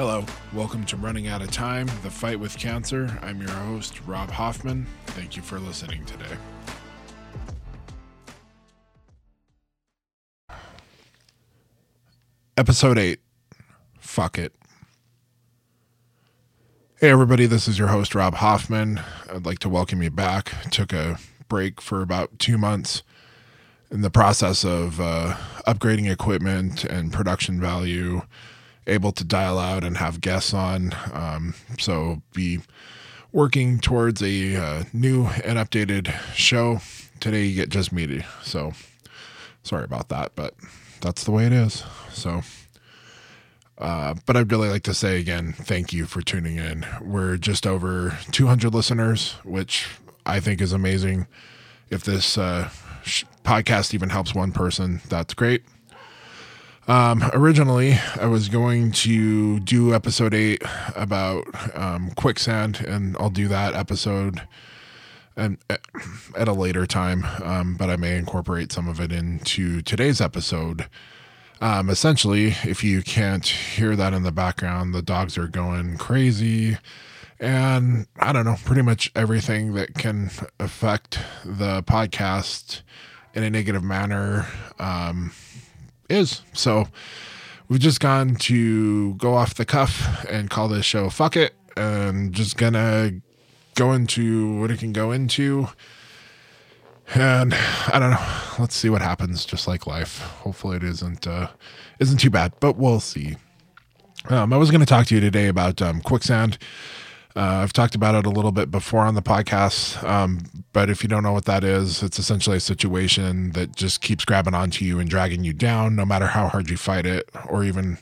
Hello, welcome to Running Out of Time, The Fight with Cancer. I'm your host, Rob Hoffman. Thank you for listening today. Episode 8 Fuck It. Hey, everybody, this is your host, Rob Hoffman. I'd like to welcome you back. Took a break for about two months in the process of uh, upgrading equipment and production value able to dial out and have guests on. Um, so be working towards a uh, new and updated show. Today you get just me. So sorry about that, but that's the way it is. So. Uh, but I'd really like to say again, thank you for tuning in. We're just over 200 listeners, which I think is amazing. If this uh, podcast even helps one person, that's great. Um, originally, I was going to do episode eight about um, quicksand, and I'll do that episode and at a later time. Um, but I may incorporate some of it into today's episode. Um, essentially, if you can't hear that in the background, the dogs are going crazy. And I don't know, pretty much everything that can affect the podcast in a negative manner. Is. So we've just gone to go off the cuff and call this show Fuck It. And just gonna go into what it can go into. And I don't know. Let's see what happens. Just like life. Hopefully it isn't uh, isn't too bad, but we'll see. Um, I was going to talk to you today about um, quicksand. Uh, I've talked about it a little bit before on the podcast, um, but if you don't know what that is, it's essentially a situation that just keeps grabbing onto you and dragging you down, no matter how hard you fight it, or even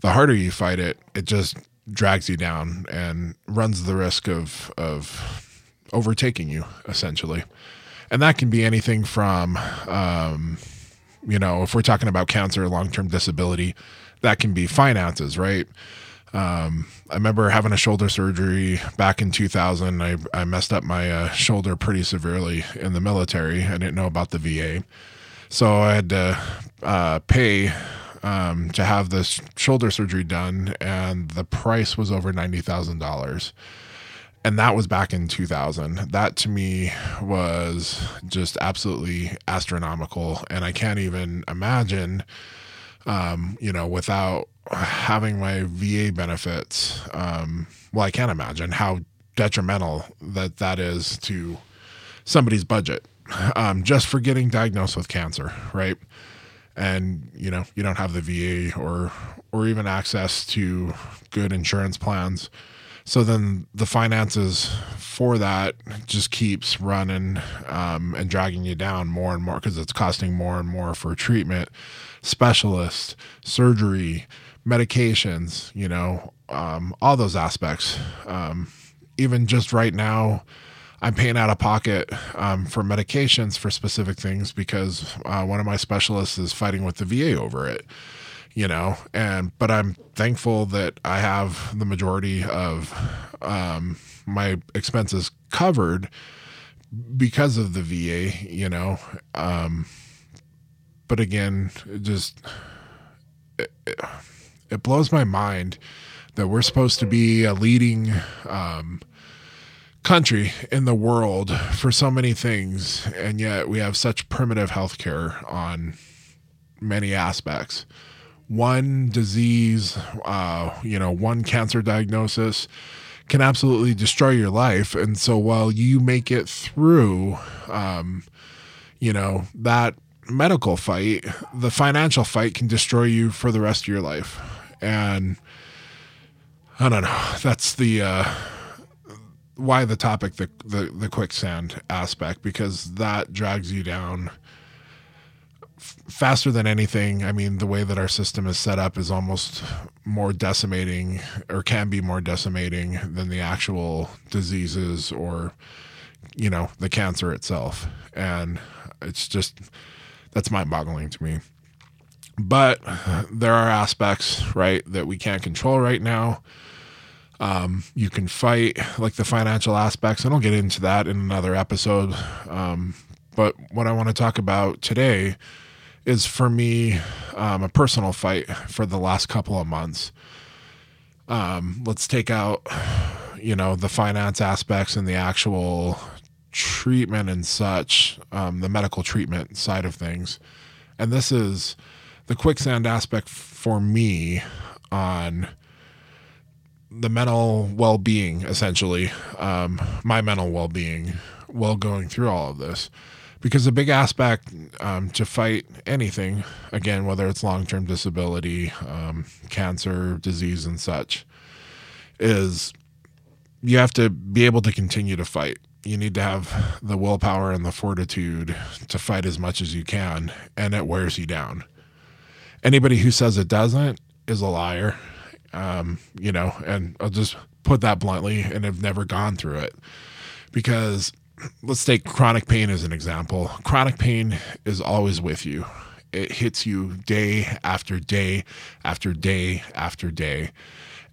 the harder you fight it, it just drags you down and runs the risk of of overtaking you, essentially. And that can be anything from, um, you know, if we're talking about cancer, long term disability, that can be finances, right? Um, I remember having a shoulder surgery back in 2000. I, I messed up my uh, shoulder pretty severely in the military. I didn't know about the VA. So I had to uh, pay um, to have this shoulder surgery done, and the price was over $90,000. And that was back in 2000. That to me was just absolutely astronomical. And I can't even imagine, um, you know, without having my VA benefits, um, well, I can't imagine how detrimental that that is to somebody's budget um, just for getting diagnosed with cancer, right? And you know, you don't have the VA or or even access to good insurance plans. So then the finances for that just keeps running um, and dragging you down more and more because it's costing more and more for treatment, specialist, surgery, medications, you know, um, all those aspects. Um, even just right now, I'm paying out of pocket um, for medications for specific things because uh, one of my specialists is fighting with the VA over it, you know. And but I'm thankful that I have the majority of um, my expenses covered because of the VA, you know. Um, but again, just. It, it, it blows my mind that we're supposed to be a leading um, country in the world for so many things, and yet we have such primitive healthcare on many aspects. One disease, uh, you know, one cancer diagnosis can absolutely destroy your life. And so while you make it through, um, you know, that medical fight, the financial fight can destroy you for the rest of your life. And I don't know. That's the uh, why the topic, the, the the quicksand aspect, because that drags you down f- faster than anything. I mean, the way that our system is set up is almost more decimating, or can be more decimating than the actual diseases or you know the cancer itself. And it's just that's mind boggling to me. But there are aspects, right, that we can't control right now. Um, you can fight like the financial aspects, and I'll get into that in another episode. Um, but what I want to talk about today is for me um, a personal fight for the last couple of months. Um, let's take out, you know, the finance aspects and the actual treatment and such, um, the medical treatment side of things. And this is the quicksand aspect for me on the mental well being, essentially, um, my mental well being while going through all of this. Because a big aspect um, to fight anything, again, whether it's long term disability, um, cancer, disease, and such, is you have to be able to continue to fight. You need to have the willpower and the fortitude to fight as much as you can, and it wears you down. Anybody who says it doesn't is a liar um, you know, and I'll just put that bluntly and have never gone through it because let's take chronic pain as an example. Chronic pain is always with you. It hits you day after day after day after day.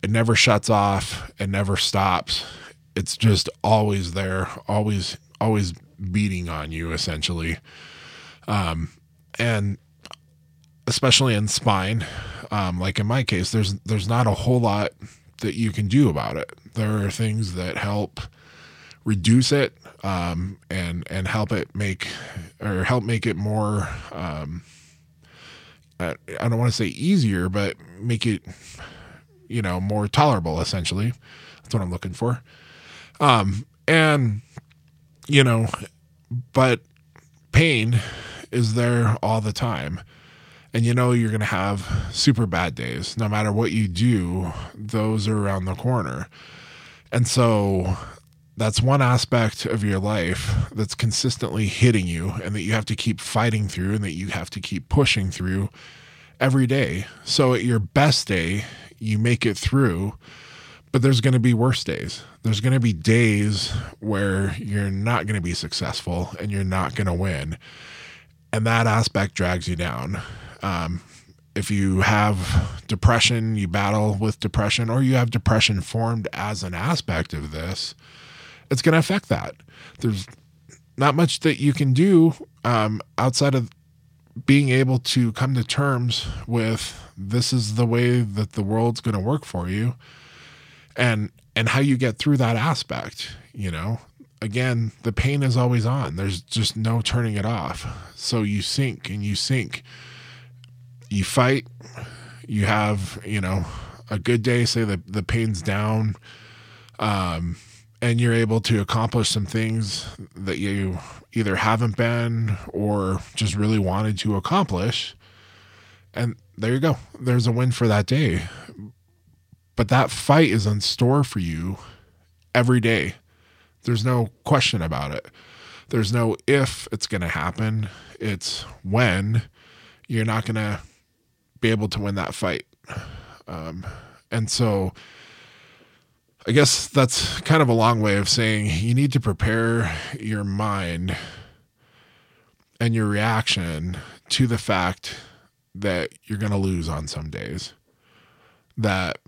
It never shuts off. It never stops. It's just always there, always, always beating on you, essentially. Um, and especially in spine, um, like in my case, there's there's not a whole lot that you can do about it. There are things that help reduce it um, and and help it make or help make it more. Um, I, I don't want to say easier, but make it you know more tolerable. Essentially, that's what I'm looking for. Um, and you know, but pain is there all the time. And you know you're going to have super bad days no matter what you do those are around the corner. And so that's one aspect of your life that's consistently hitting you and that you have to keep fighting through and that you have to keep pushing through every day. So at your best day you make it through but there's going to be worse days. There's going to be days where you're not going to be successful and you're not going to win. And that aspect drags you down. Um, if you have depression, you battle with depression, or you have depression formed as an aspect of this, it's going to affect that. There's not much that you can do um, outside of being able to come to terms with this is the way that the world's going to work for you and and how you get through that aspect you know again the pain is always on there's just no turning it off so you sink and you sink you fight, you have, you know, a good day, say the, the pain's down, um, and you're able to accomplish some things that you either haven't been or just really wanted to accomplish. And there you go. There's a win for that day. But that fight is in store for you every day. There's no question about it. There's no if it's going to happen. It's when you're not going to be able to win that fight. Um, and so I guess that's kind of a long way of saying you need to prepare your mind and your reaction to the fact that you're going to lose on some days, that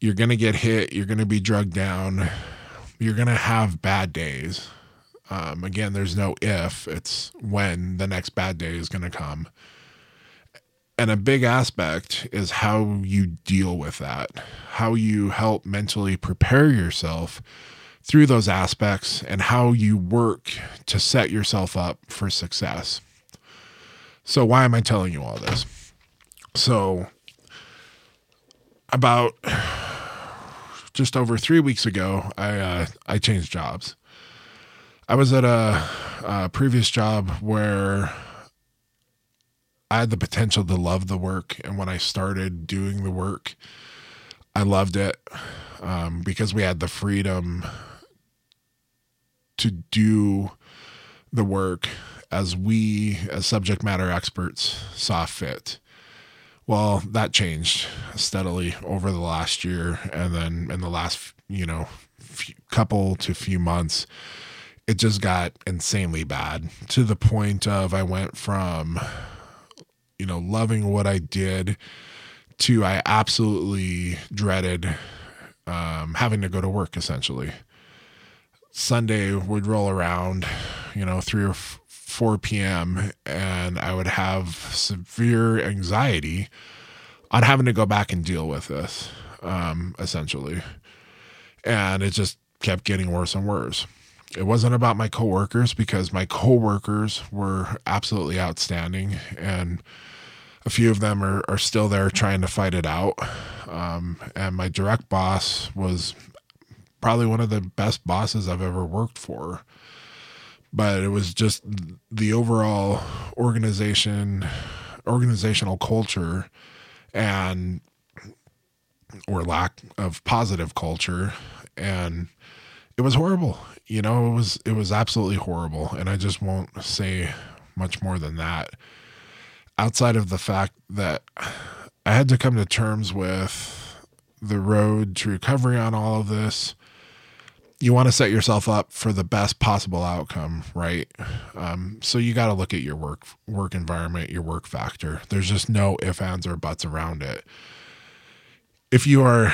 you're going to get hit, you're going to be drugged down, you're going to have bad days. Um, again, there's no if, it's when the next bad day is going to come and a big aspect is how you deal with that, how you help mentally prepare yourself through those aspects, and how you work to set yourself up for success. So, why am I telling you all this? So, about just over three weeks ago, I uh, I changed jobs. I was at a, a previous job where I had the potential to love the work. And when I started doing the work, I loved it um, because we had the freedom to do the work as we, as subject matter experts, saw fit. Well, that changed steadily over the last year. And then in the last, you know, few, couple to few months, it just got insanely bad to the point of I went from you know, loving what I did to I absolutely dreaded um, having to go to work essentially. Sunday would roll around, you know, 3 or 4 p.m., and I would have severe anxiety on having to go back and deal with this. um, essentially. And it just kept getting worse and worse. It wasn't about my coworkers because my coworkers were absolutely outstanding and a few of them are, are still there trying to fight it out. Um, and my direct boss was probably one of the best bosses I've ever worked for. But it was just the overall organization, organizational culture, and or lack of positive culture, and it was horrible. You know, it was it was absolutely horrible, and I just won't say much more than that outside of the fact that I had to come to terms with the road to recovery on all of this. You want to set yourself up for the best possible outcome, right? Um, so you got to look at your work work environment, your work factor. There's just no ifs, ands, or buts around it. If you are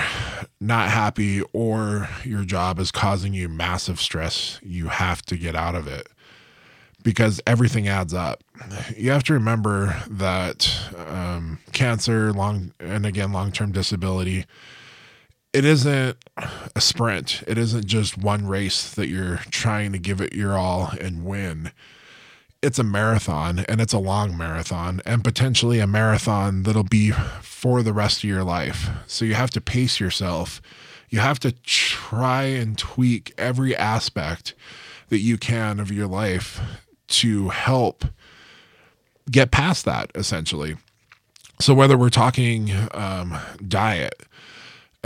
not happy or your job is causing you massive stress, you have to get out of it because everything adds up. You have to remember that um, cancer, long and again, long term disability, it isn't a sprint. It isn't just one race that you're trying to give it your all and win. It's a marathon and it's a long marathon and potentially a marathon that'll be for the rest of your life. So you have to pace yourself. You have to try and tweak every aspect that you can of your life to help get past that essentially. So whether we're talking um, diet,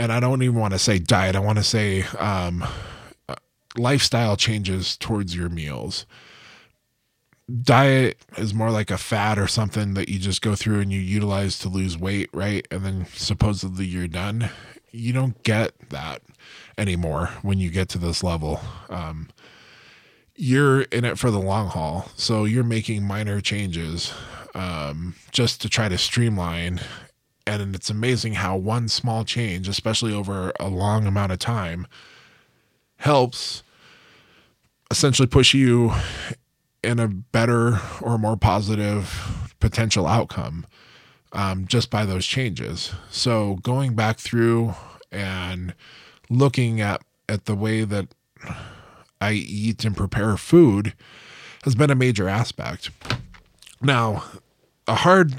and I don't even want to say diet, I want to say um, lifestyle changes towards your meals. Diet is more like a fad or something that you just go through and you utilize to lose weight, right? And then supposedly you're done. You don't get that anymore when you get to this level. Um, you're in it for the long haul. So you're making minor changes um, just to try to streamline. And it's amazing how one small change, especially over a long amount of time, helps essentially push you in a better or more positive potential outcome um, just by those changes. So going back through and looking at at the way that I eat and prepare food has been a major aspect. Now, a hard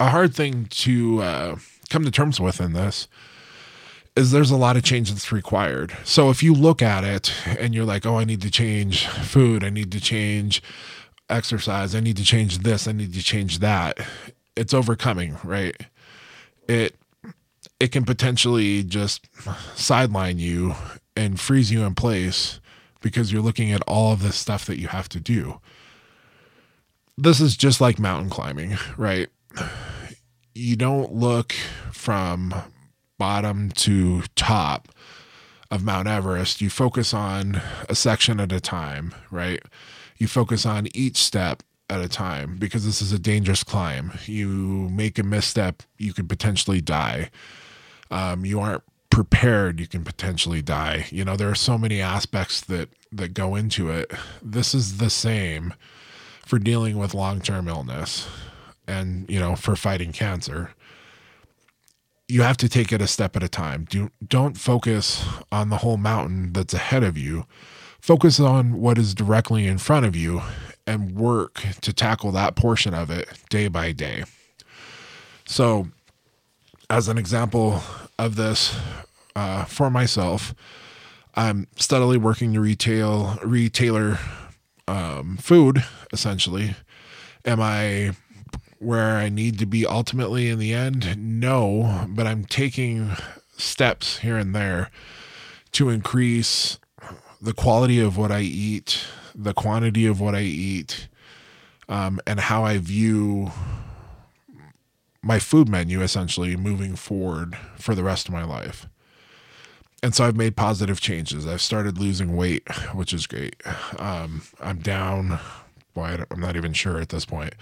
a hard thing to uh, come to terms with in this is there's a lot of change that's required. So if you look at it and you're like, "Oh, I need to change food, I need to change exercise, I need to change this, I need to change that." It's overcoming, right? It it can potentially just sideline you and freeze you in place because you're looking at all of this stuff that you have to do. This is just like mountain climbing, right? You don't look from bottom to top of Mount Everest. You focus on a section at a time, right? You focus on each step at a time because this is a dangerous climb. You make a misstep, you could potentially die. Um, you aren't prepared, you can potentially die. You know, there are so many aspects that that go into it. This is the same for dealing with long-term illness and, you know, for fighting cancer. You have to take it a step at a time. Do don't focus on the whole mountain that's ahead of you. Focus on what is directly in front of you and work to tackle that portion of it day by day. So, as an example of this uh, for myself. I'm steadily working to retail retailer um, food essentially. Am I where I need to be ultimately in the end? No, but I'm taking steps here and there to increase the quality of what I eat, the quantity of what I eat, um, and how I view my food menu essentially moving forward for the rest of my life. And so I've made positive changes. I've started losing weight, which is great. Um, I'm down, I'm not even sure at this point,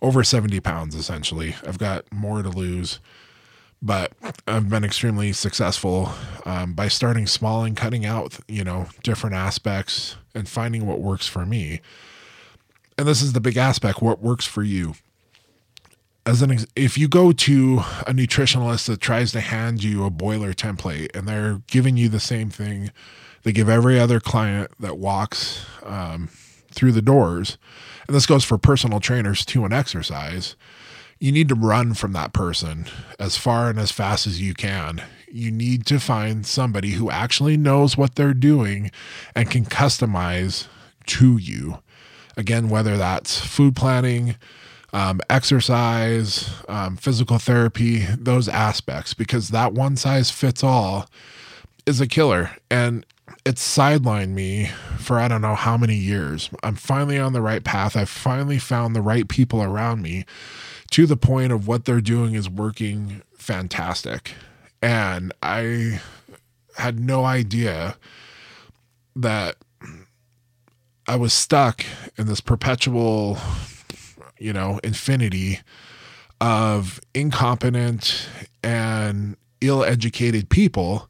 over 70 pounds essentially. I've got more to lose, but I've been extremely successful um, by starting small and cutting out, you know, different aspects and finding what works for me. And this is the big aspect what works for you as an ex- if you go to a nutritionalist that tries to hand you a boiler template and they're giving you the same thing they give every other client that walks um, through the doors and this goes for personal trainers too and exercise you need to run from that person as far and as fast as you can you need to find somebody who actually knows what they're doing and can customize to you again whether that's food planning um, exercise, um, physical therapy, those aspects, because that one size fits all is a killer. And it's sidelined me for I don't know how many years. I'm finally on the right path. I've finally found the right people around me to the point of what they're doing is working fantastic. And I had no idea that I was stuck in this perpetual you know, infinity of incompetent and ill educated people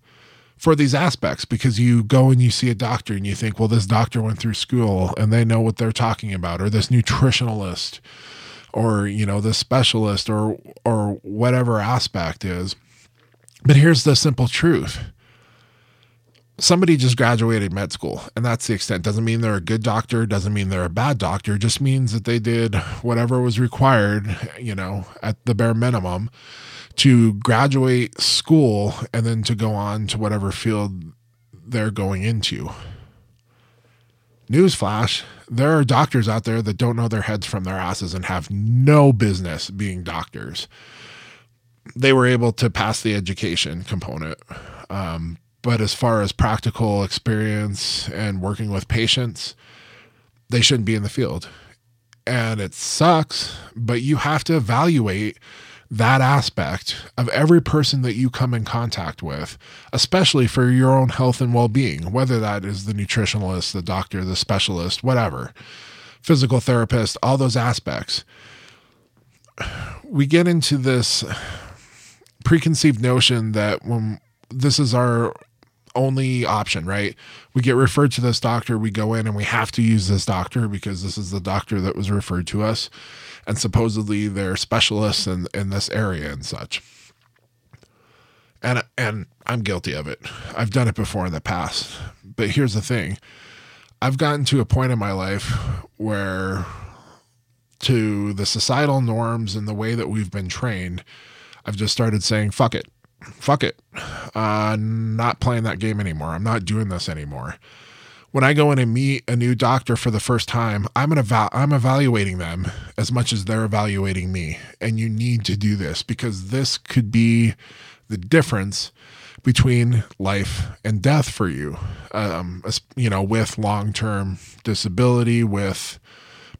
for these aspects because you go and you see a doctor and you think, well, this doctor went through school and they know what they're talking about, or this nutritionalist, or you know, this specialist, or or whatever aspect is. But here's the simple truth. Somebody just graduated med school and that's the extent. Doesn't mean they're a good doctor doesn't mean they're a bad doctor just means that they did whatever was required you know at the bare minimum to graduate school and then to go on to whatever field they're going into newsflash there are doctors out there that don't know their heads from their asses and have no business being doctors they were able to pass the education component um, but as far as practical experience and working with patients, they shouldn't be in the field. And it sucks, but you have to evaluate that aspect of every person that you come in contact with, especially for your own health and well being, whether that is the nutritionalist, the doctor, the specialist, whatever, physical therapist, all those aspects. We get into this preconceived notion that when this is our only option, right? We get referred to this doctor, we go in and we have to use this doctor because this is the doctor that was referred to us. And supposedly they're specialists in, in this area and such. And and I'm guilty of it. I've done it before in the past. But here's the thing. I've gotten to a point in my life where to the societal norms and the way that we've been trained, I've just started saying, fuck it fuck it. Uh, not playing that game anymore. I'm not doing this anymore. When I go in and meet a new doctor for the first time, I'm an eval- I'm evaluating them as much as they're evaluating me. And you need to do this because this could be the difference between life and death for you. Um, you know, with long term disability, with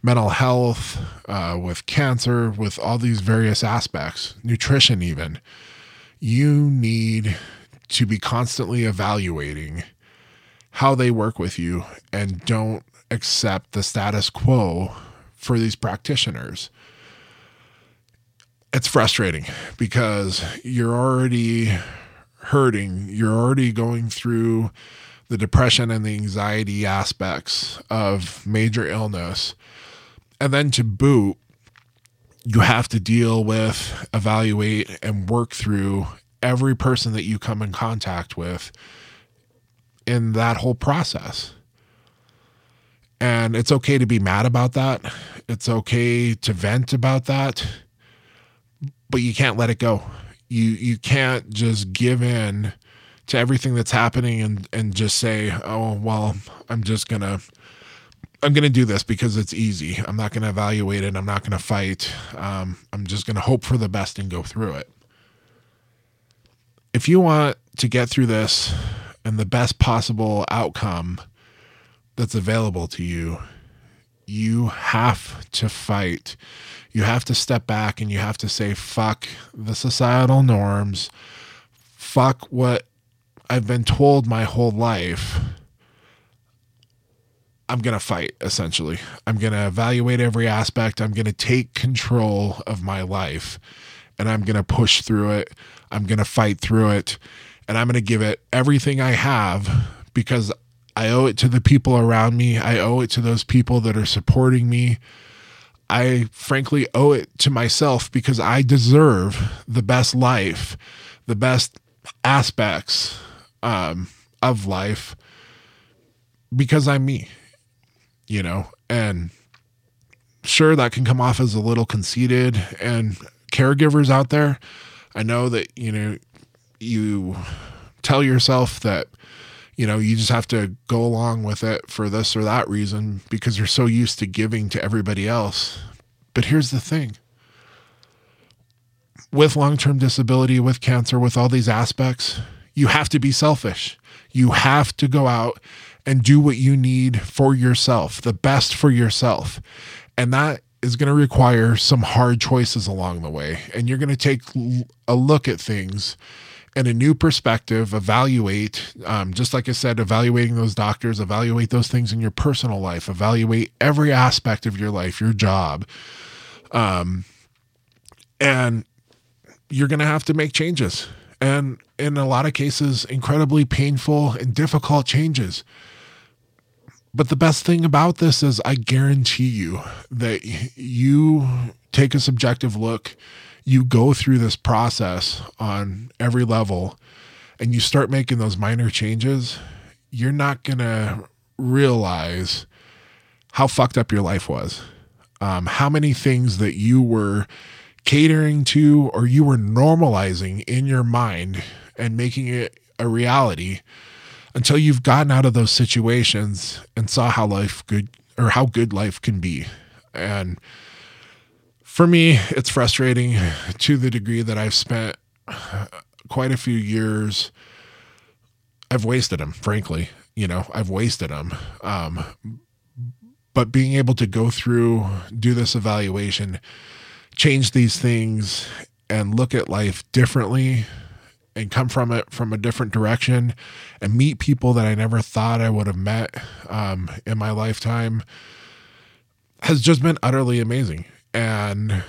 mental health, uh, with cancer, with all these various aspects, nutrition, even you need to be constantly evaluating how they work with you and don't accept the status quo for these practitioners. It's frustrating because you're already hurting, you're already going through the depression and the anxiety aspects of major illness. And then to boot, you have to deal with, evaluate, and work through every person that you come in contact with in that whole process. And it's okay to be mad about that. It's okay to vent about that. But you can't let it go. You you can't just give in to everything that's happening and and just say, "Oh, well, I'm just going to I'm going to do this because it's easy. I'm not going to evaluate it. I'm not going to fight. Um, I'm just going to hope for the best and go through it. If you want to get through this and the best possible outcome that's available to you, you have to fight. You have to step back and you have to say, fuck the societal norms. Fuck what I've been told my whole life I'm going to fight essentially. I'm going to evaluate every aspect. I'm going to take control of my life and I'm going to push through it. I'm going to fight through it and I'm going to give it everything I have because I owe it to the people around me. I owe it to those people that are supporting me. I frankly owe it to myself because I deserve the best life, the best aspects um, of life because I'm me, you know, and sure that can come off as a little conceited and caregivers out there. I know that, you know, you tell yourself that you know, you just have to go along with it for this or that reason because you're so used to giving to everybody else. But here's the thing with long term disability, with cancer, with all these aspects, you have to be selfish. You have to go out and do what you need for yourself, the best for yourself. And that is going to require some hard choices along the way. And you're going to take a look at things and a new perspective, evaluate, um, just like I said, evaluating those doctors, evaluate those things in your personal life, evaluate every aspect of your life, your job. Um, and you're going to have to make changes. And in a lot of cases, incredibly painful and difficult changes. But the best thing about this is, I guarantee you that you take a subjective look you go through this process on every level and you start making those minor changes, you're not going to realize how fucked up your life was. Um, how many things that you were catering to or you were normalizing in your mind and making it a reality until you've gotten out of those situations and saw how life good or how good life can be. And for me, it's frustrating to the degree that I've spent quite a few years. I've wasted them, frankly. You know, I've wasted them. Um, but being able to go through, do this evaluation, change these things, and look at life differently and come from it from a different direction and meet people that I never thought I would have met um, in my lifetime has just been utterly amazing and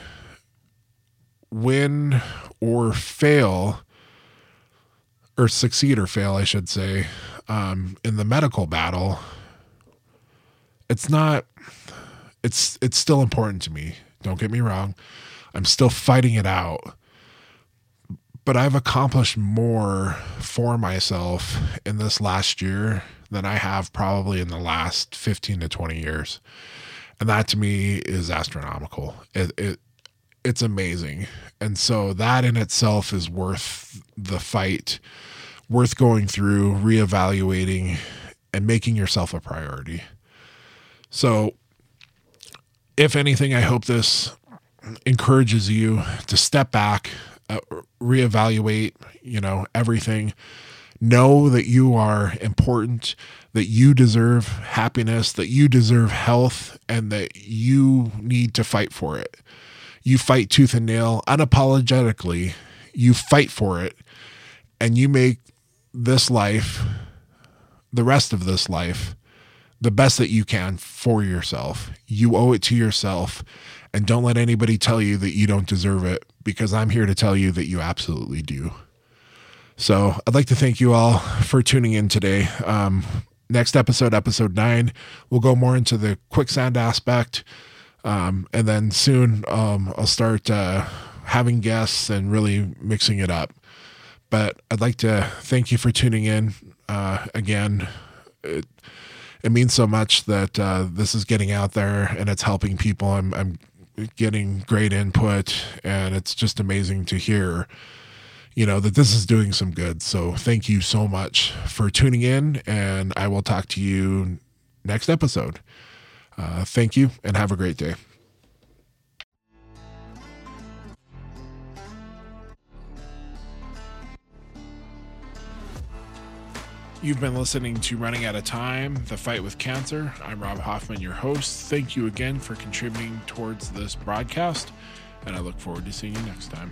win or fail or succeed or fail i should say um, in the medical battle it's not it's it's still important to me. Don't get me wrong. I'm still fighting it out. But i've accomplished more for myself in this last year than i have probably in the last 15 to 20 years and that to me is astronomical. It, it it's amazing, and so that in itself is worth the fight, worth going through, reevaluating, and making yourself a priority. So, if anything, I hope this encourages you to step back, uh, reevaluate, you know, everything. Know that you are important that you deserve happiness, that you deserve health, and that you need to fight for it. You fight tooth and nail unapologetically. You fight for it, and you make this life, the rest of this life, the best that you can for yourself. You owe it to yourself, and don't let anybody tell you that you don't deserve it because I'm here to tell you that you absolutely do. So I'd like to thank you all for tuning in today. Um, next episode, episode nine, we'll go more into the quicksand aspect. Um, and then soon um, I'll start uh, having guests and really mixing it up. But I'd like to thank you for tuning in. Uh, again, it, it, means so much that uh, this is getting out there and it's helping people. I'm, I'm getting great input, and it's just amazing to hear you know, that this is doing some good. So thank you so much for tuning in, and I will talk to you next episode. Uh, thank you and have a great day. You've been listening to Running Out of Time, The Fight with Cancer. I'm Rob Hoffman, your host. Thank you again for contributing towards this broadcast, and I look forward to seeing you next time.